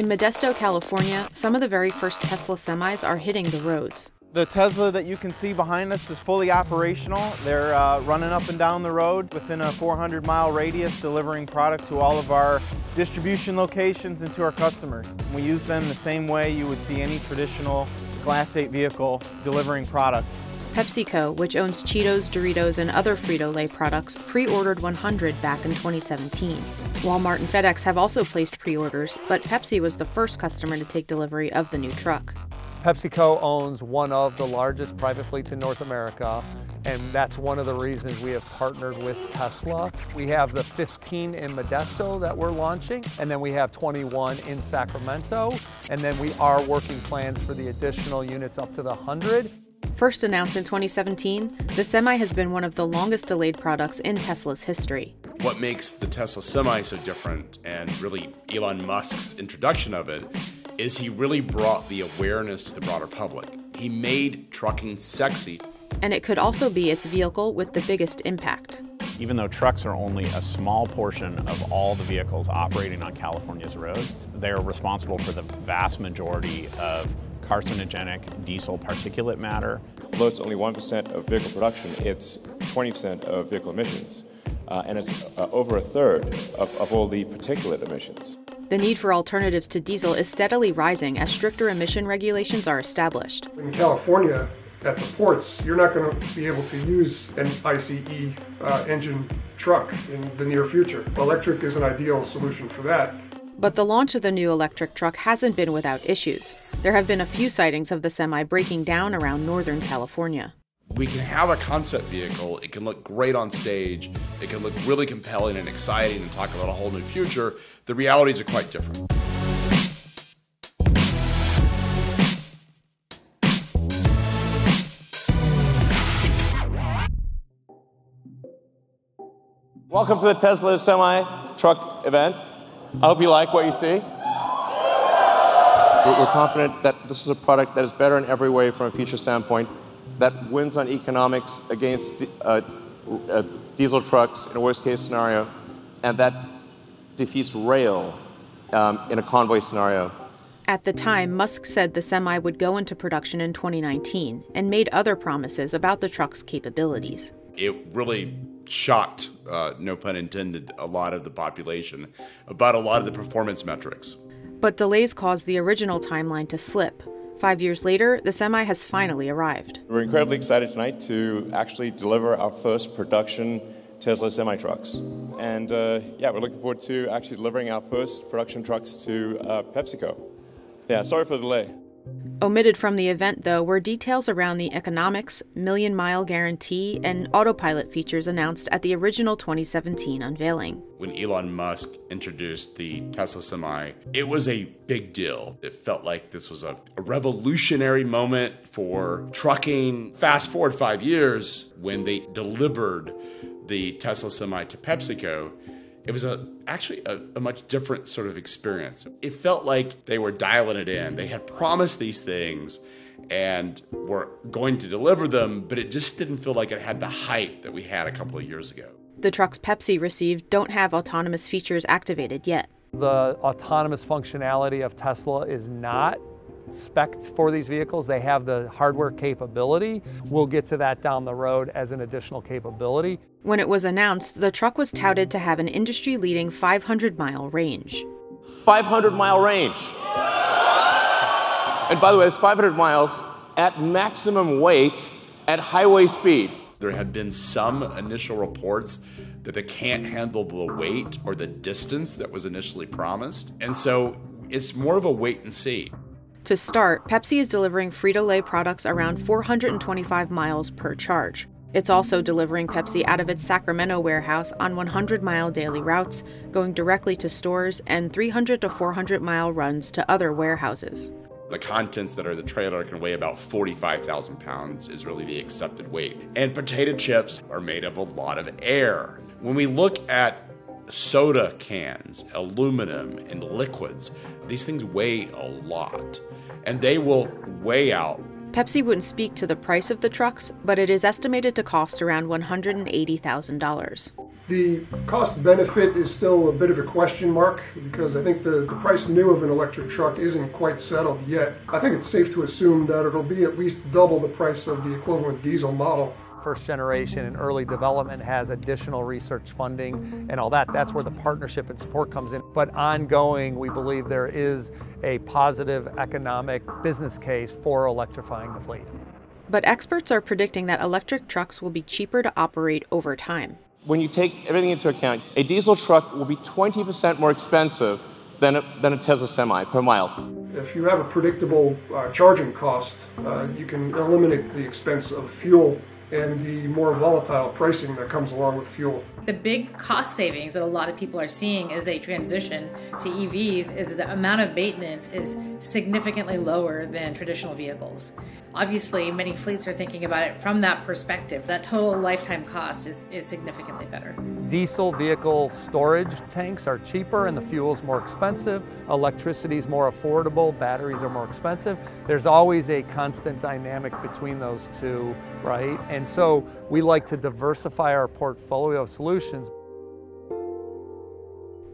In Modesto, California, some of the very first Tesla semis are hitting the roads. The Tesla that you can see behind us is fully operational. They're uh, running up and down the road within a 400 mile radius, delivering product to all of our distribution locations and to our customers. We use them the same way you would see any traditional Class 8 vehicle delivering product. PepsiCo, which owns Cheetos, Doritos, and other Frito Lay products, pre ordered 100 back in 2017. Walmart and FedEx have also placed pre orders, but Pepsi was the first customer to take delivery of the new truck. PepsiCo owns one of the largest private fleets in North America, and that's one of the reasons we have partnered with Tesla. We have the 15 in Modesto that we're launching, and then we have 21 in Sacramento, and then we are working plans for the additional units up to the 100. First announced in 2017, the Semi has been one of the longest delayed products in Tesla's history. What makes the Tesla Semi so different, and really Elon Musk's introduction of it, is he really brought the awareness to the broader public. He made trucking sexy. And it could also be its vehicle with the biggest impact. Even though trucks are only a small portion of all the vehicles operating on California's roads, they're responsible for the vast majority of carcinogenic diesel particulate matter. Although it's only 1% of vehicle production, it's 20% of vehicle emissions. Uh, and it's uh, over a third of, of all the particulate emissions. The need for alternatives to diesel is steadily rising as stricter emission regulations are established. In California, at the ports, you're not going to be able to use an ICE uh, engine truck in the near future. Electric is an ideal solution for that. But the launch of the new electric truck hasn't been without issues. There have been a few sightings of the semi breaking down around Northern California. We can have a concept vehicle, it can look great on stage, it can look really compelling and exciting and talk about a whole new future. The realities are quite different. Welcome to the Tesla Semi Truck event. I hope you like what you see. We're confident that this is a product that is better in every way from a feature standpoint, that wins on economics against uh, uh, diesel trucks in a worst case scenario, and that defeats rail um, in a convoy scenario. At the time, Musk said the Semi would go into production in 2019 and made other promises about the truck's capabilities. It really shocked, uh, no pun intended, a lot of the population about a lot of the performance metrics. But delays caused the original timeline to slip. Five years later, the Semi has finally arrived. We're incredibly excited tonight to actually deliver our first production Tesla semi trucks. And uh, yeah, we're looking forward to actually delivering our first production trucks to uh, PepsiCo. Yeah, sorry for the delay. Omitted from the event, though, were details around the economics, million mile guarantee, and autopilot features announced at the original 2017 unveiling. When Elon Musk introduced the Tesla Semi, it was a big deal. It felt like this was a, a revolutionary moment for trucking. Fast forward five years, when they delivered the Tesla Semi to PepsiCo, it was a actually a, a, much different sort of experience. It felt like they were dialing it in. They had promised these things and were going to deliver them, but it just didn't feel like it had the hype that we had a couple of years ago. The trucks Pepsi received don't have autonomous features activated yet. The autonomous functionality of Tesla is not specs for these vehicles. They have the hardware capability. We'll get to that down the road as an additional capability. When it was announced, the truck was touted to have an industry leading 500 mile range. 500 mile range. And by the way, it's 500 miles at maximum weight at highway speed. There had been some initial reports that they can't handle the weight or the distance that was initially promised. And so it's more of a wait and see. To start, Pepsi is delivering Frito Lay products around 425 miles per charge. It's also delivering Pepsi out of its Sacramento warehouse on 100 mile daily routes, going directly to stores, and 300 to 400 mile runs to other warehouses. The contents that are the trailer can weigh about 45,000 pounds, is really the accepted weight. And potato chips are made of a lot of air. When we look at soda cans, aluminum, and liquids, these things weigh a lot and they will weigh out. Pepsi wouldn't speak to the price of the trucks, but it is estimated to cost around $180,000. The cost benefit is still a bit of a question mark because I think the, the price new of an electric truck isn't quite settled yet. I think it's safe to assume that it'll be at least double the price of the equivalent diesel model. First generation and early development has additional research funding and all that. That's where the partnership and support comes in. But ongoing, we believe there is a positive economic business case for electrifying the fleet. But experts are predicting that electric trucks will be cheaper to operate over time when you take everything into account, a diesel truck will be 20% more expensive than a, than a Tesla Semi per mile. If you have a predictable uh, charging cost, uh, you can eliminate the expense of fuel and the more volatile pricing that comes along with fuel. The big cost savings that a lot of people are seeing as they transition to EVs is the amount of maintenance is significantly lower than traditional vehicles. Obviously, many fleets are thinking about it from that perspective. That total lifetime cost is, is significantly better. Diesel vehicle storage tanks are cheaper and the fuel's more expensive. Electricity is more affordable, batteries are more expensive. There's always a constant dynamic between those two, right? And so we like to diversify our portfolio of solutions.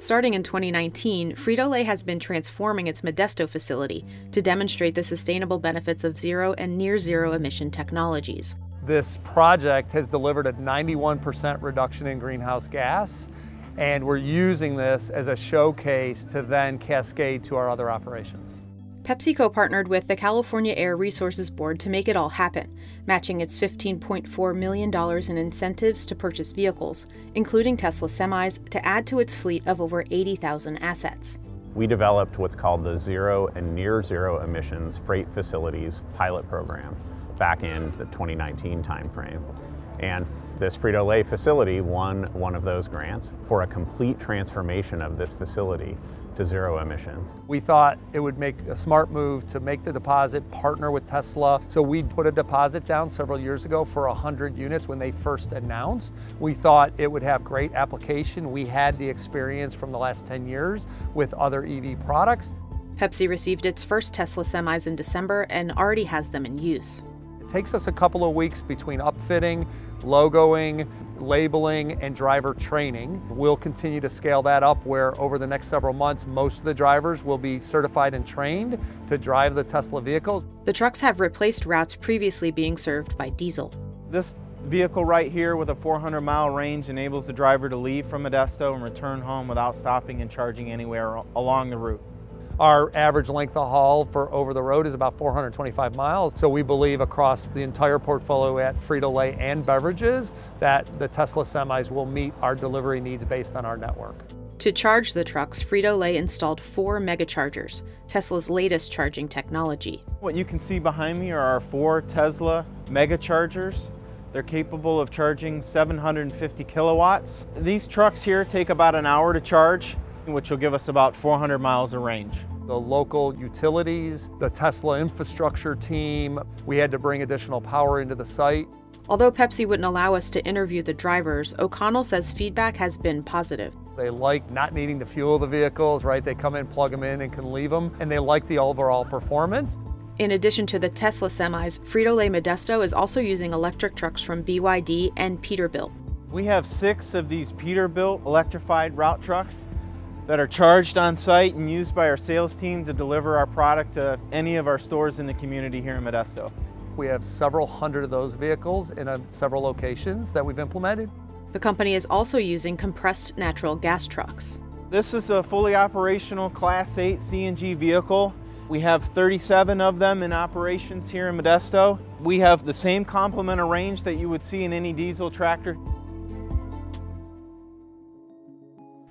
Starting in 2019, Frito Lay has been transforming its Modesto facility to demonstrate the sustainable benefits of zero and near zero emission technologies. This project has delivered a 91% reduction in greenhouse gas, and we're using this as a showcase to then cascade to our other operations. PepsiCo partnered with the California Air Resources Board to make it all happen, matching its $15.4 million in incentives to purchase vehicles, including Tesla semis, to add to its fleet of over 80,000 assets. We developed what's called the Zero and Near Zero Emissions Freight Facilities Pilot Program back in the 2019 timeframe. And this Frito-Lay facility won one of those grants for a complete transformation of this facility to zero emissions. We thought it would make a smart move to make the deposit, partner with Tesla. So we put a deposit down several years ago for 100 units when they first announced. We thought it would have great application. We had the experience from the last 10 years with other EV products. Pepsi received its first Tesla semis in December and already has them in use. It takes us a couple of weeks between upfitting, logoing, labeling, and driver training. We'll continue to scale that up where over the next several months, most of the drivers will be certified and trained to drive the Tesla vehicles. The trucks have replaced routes previously being served by diesel. This vehicle right here with a 400 mile range enables the driver to leave from Modesto and return home without stopping and charging anywhere along the route. Our average length of haul for over the road is about 425 miles. So we believe across the entire portfolio at Frito-Lay and beverages that the Tesla semis will meet our delivery needs based on our network. To charge the trucks, Frito-Lay installed four megachargers, Tesla's latest charging technology. What you can see behind me are our four Tesla megachargers. They're capable of charging 750 kilowatts. These trucks here take about an hour to charge which will give us about 400 miles of range. The local utilities, the Tesla infrastructure team, we had to bring additional power into the site. Although Pepsi wouldn't allow us to interview the drivers, O'Connell says feedback has been positive. They like not needing to fuel the vehicles, right? They come in, plug them in, and can leave them, and they like the overall performance. In addition to the Tesla semis, Frito-Lay Modesto is also using electric trucks from BYD and Peterbilt. We have six of these Peterbilt electrified route trucks that are charged on site and used by our sales team to deliver our product to any of our stores in the community here in Modesto. We have several hundred of those vehicles in a, several locations that we've implemented. The company is also using compressed natural gas trucks. This is a fully operational Class 8 CNG vehicle. We have 37 of them in operations here in Modesto. We have the same complement of range that you would see in any diesel tractor.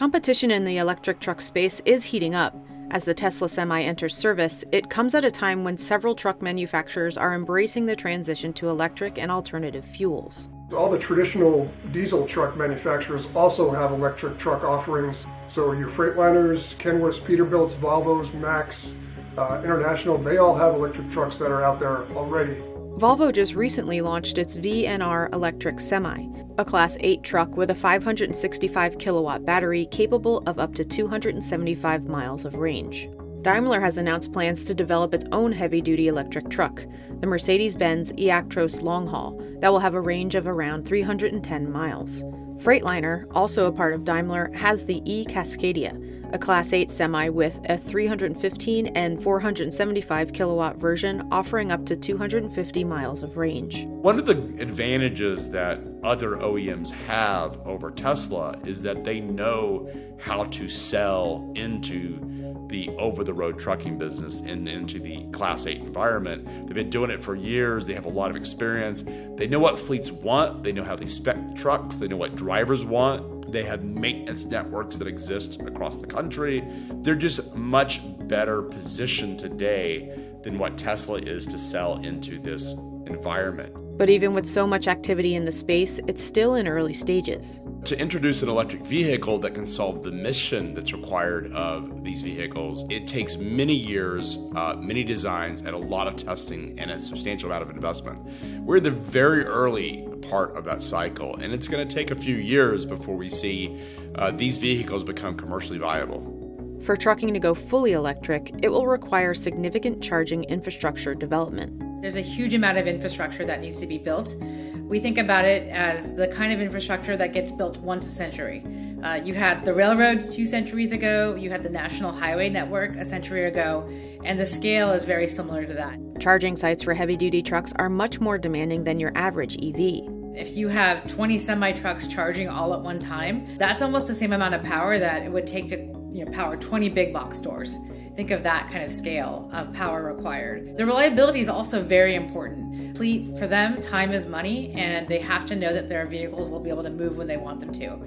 Competition in the electric truck space is heating up. As the Tesla Semi enters service, it comes at a time when several truck manufacturers are embracing the transition to electric and alternative fuels. All the traditional diesel truck manufacturers also have electric truck offerings. So your Freightliners, Kenworths, Peterbilts, Volvos, Macks, uh, International, they all have electric trucks that are out there already. Volvo just recently launched its VNR electric semi, a Class 8 truck with a 565 kilowatt battery capable of up to 275 miles of range. Daimler has announced plans to develop its own heavy duty electric truck, the Mercedes Benz eActros Long Haul, that will have a range of around 310 miles. Freightliner, also a part of Daimler, has the E Cascadia, a Class 8 semi with a 315 and 475 kilowatt version offering up to 250 miles of range. One of the advantages that other OEMs have over Tesla is that they know how to sell into the over the road trucking business and into the Class 8 environment. They've been doing it for years, they have a lot of experience. They know what fleets want, they know how they spec trucks, they know what drivers want, they have maintenance networks that exist across the country. They're just much better positioned today than what Tesla is to sell into this environment. But even with so much activity in the space, it's still in early stages. To introduce an electric vehicle that can solve the mission that's required of these vehicles, it takes many years, uh, many designs, and a lot of testing and a substantial amount of investment. We're in the very early part of that cycle, and it's going to take a few years before we see uh, these vehicles become commercially viable. For trucking to go fully electric, it will require significant charging infrastructure development. There's a huge amount of infrastructure that needs to be built. We think about it as the kind of infrastructure that gets built once a century. Uh, you had the railroads two centuries ago, you had the national highway network a century ago, and the scale is very similar to that. Charging sites for heavy duty trucks are much more demanding than your average EV. If you have 20 semi trucks charging all at one time, that's almost the same amount of power that it would take to you know, power 20 big box stores. Think of that kind of scale of power required. The reliability is also very important. Fleet, for them, time is money, and they have to know that their vehicles will be able to move when they want them to.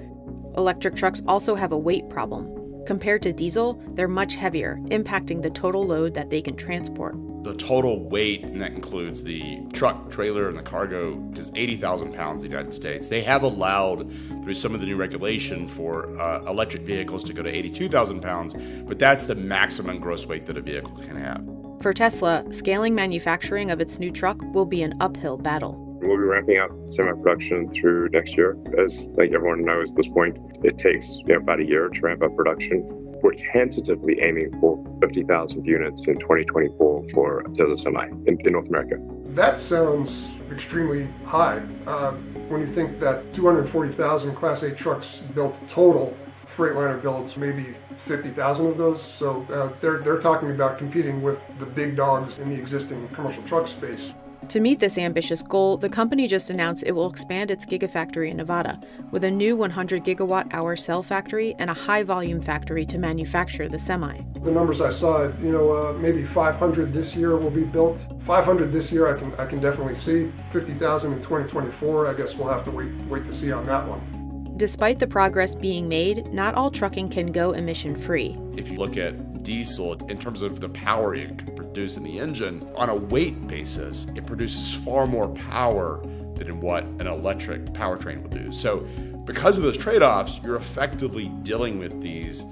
Electric trucks also have a weight problem. Compared to diesel, they're much heavier, impacting the total load that they can transport. The total weight, and that includes the truck, trailer, and the cargo, is 80,000 pounds in the United States. They have allowed, through some of the new regulation, for uh, electric vehicles to go to 82,000 pounds, but that's the maximum gross weight that a vehicle can have. For Tesla, scaling manufacturing of its new truck will be an uphill battle. We'll be ramping up semi-production through next year. As like everyone knows at this point, it takes you know, about a year to ramp up production. We're tentatively aiming for 50,000 units in 2024 for Tesla Semi in, in North America. That sounds extremely high. Uh, when you think that 240,000 Class 8 trucks built total, Freightliner builds maybe 50,000 of those. So uh, they're, they're talking about competing with the big dogs in the existing commercial truck space. To meet this ambitious goal, the company just announced it will expand its Gigafactory in Nevada with a new 100 gigawatt hour cell factory and a high volume factory to manufacture the semi. The numbers I saw, you know, uh, maybe 500 this year will be built. 500 this year, I can I can definitely see. 50,000 in 2024. I guess we'll have to wait wait to see on that one. Despite the progress being made, not all trucking can go emission free. If you look at diesel in terms of the power it can produce in the engine, on a weight basis, it produces far more power than what an electric powertrain will do. So, because of those trade offs, you're effectively dealing with these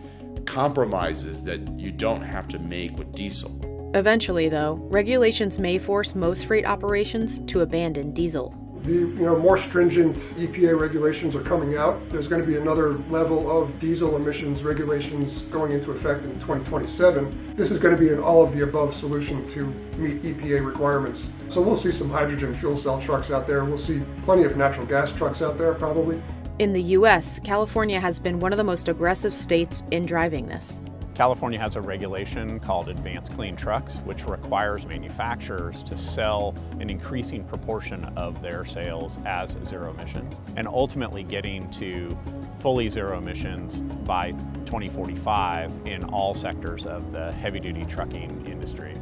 compromises that you don't have to make with diesel. Eventually, though, regulations may force most freight operations to abandon diesel the you know more stringent EPA regulations are coming out. There's going to be another level of diesel emissions regulations going into effect in 2027. This is going to be an all of the above solution to meet EPA requirements. So we'll see some hydrogen fuel cell trucks out there. We'll see plenty of natural gas trucks out there probably. In the US, California has been one of the most aggressive states in driving this. California has a regulation called Advanced Clean Trucks, which requires manufacturers to sell an increasing proportion of their sales as zero emissions, and ultimately getting to fully zero emissions by 2045 in all sectors of the heavy-duty trucking industry.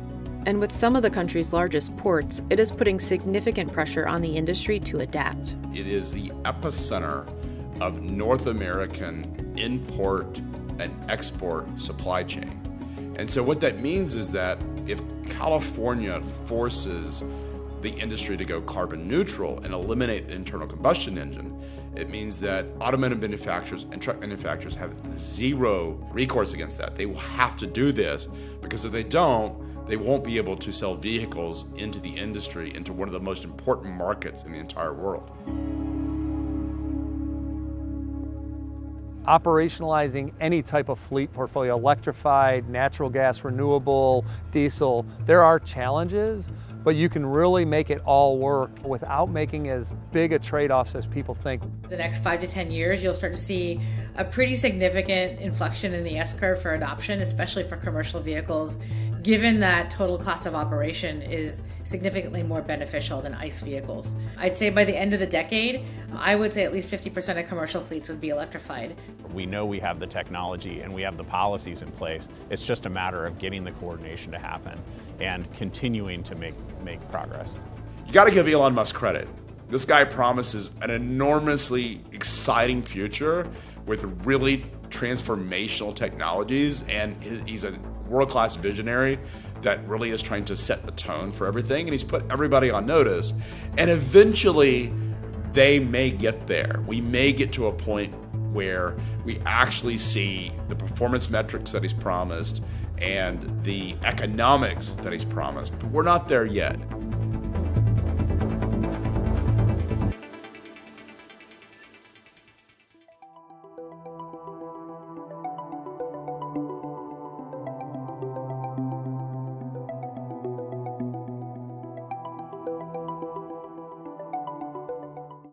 And with some of the country's largest ports, it is putting significant pressure on the industry to adapt. It is the epicenter of North American import an export supply chain. And so, what that means is that if California forces the industry to go carbon neutral and eliminate the internal combustion engine, it means that automotive manufacturers and truck manufacturers have zero recourse against that. They will have to do this because if they don't, they won't be able to sell vehicles into the industry, into one of the most important markets in the entire world. Operationalizing any type of fleet portfolio, electrified, natural gas, renewable, diesel, there are challenges, but you can really make it all work without making as big a trade-offs as people think. The next five to 10 years, you'll start to see a pretty significant inflection in the S-curve for adoption, especially for commercial vehicles, given that total cost of operation is significantly more beneficial than ICE vehicles. I'd say by the end of the decade, I would say at least 50% of commercial fleets would be electrified. We know we have the technology and we have the policies in place. It's just a matter of getting the coordination to happen and continuing to make, make progress. You got to give Elon Musk credit. This guy promises an enormously exciting future with really transformational technologies, and he's a world class visionary that really is trying to set the tone for everything. And he's put everybody on notice. And eventually, they may get there. We may get to a point where we actually see the performance metrics that he's promised and the economics that he's promised. But we're not there yet.